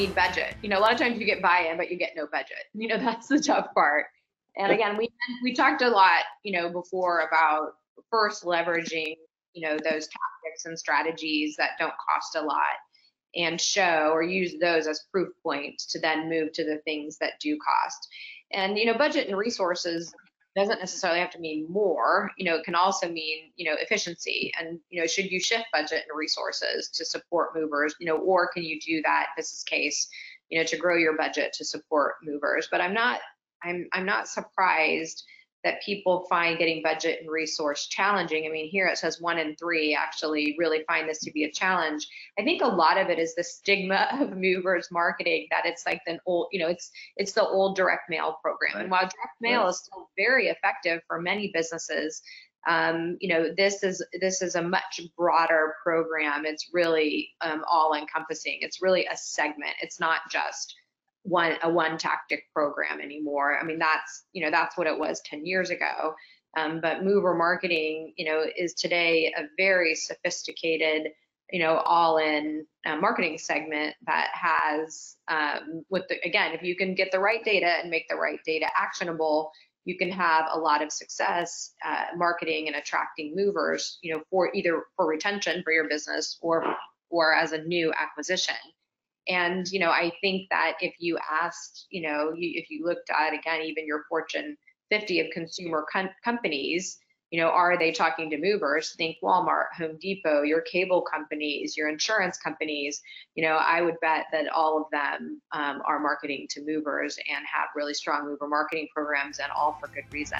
need budget. You know, a lot of times you get buy-in, but you get no budget. You know, that's the tough part. And again, we we talked a lot, you know, before about first leveraging, you know, those tactics and strategies that don't cost a lot and show or use those as proof points to then move to the things that do cost. And you know, budget and resources doesn't necessarily have to mean more. You know, it can also mean you know efficiency. And you know, should you shift budget and resources to support movers? You know, or can you do that business case? You know, to grow your budget to support movers. But I'm not I'm I'm not surprised that people find getting budget and resource challenging. I mean, here it says one in three actually really find this to be a challenge. I think a lot of it is the stigma of movers marketing that it's like the old, you know, it's it's the old direct mail program. Right. And while direct mail right. is still very effective for many businesses, um, you know, this is this is a much broader program. It's really um, all encompassing. It's really a segment. It's not just one a one tactic program anymore. I mean, that's you know that's what it was 10 years ago. Um, but mover marketing, you know, is today a very sophisticated, you know, all-in uh, marketing segment that has, um, with the again, if you can get the right data and make the right data actionable, you can have a lot of success uh, marketing and attracting movers, you know, for either for retention for your business or or as a new acquisition. And, you know, I think that if you asked, you know, you, if you looked at, again, even your Fortune 50 of consumer com- companies, you know, are they talking to movers? Think Walmart, Home Depot, your cable companies, your insurance companies. You know, I would bet that all of them um, are marketing to movers and have really strong mover marketing programs and all for good reason.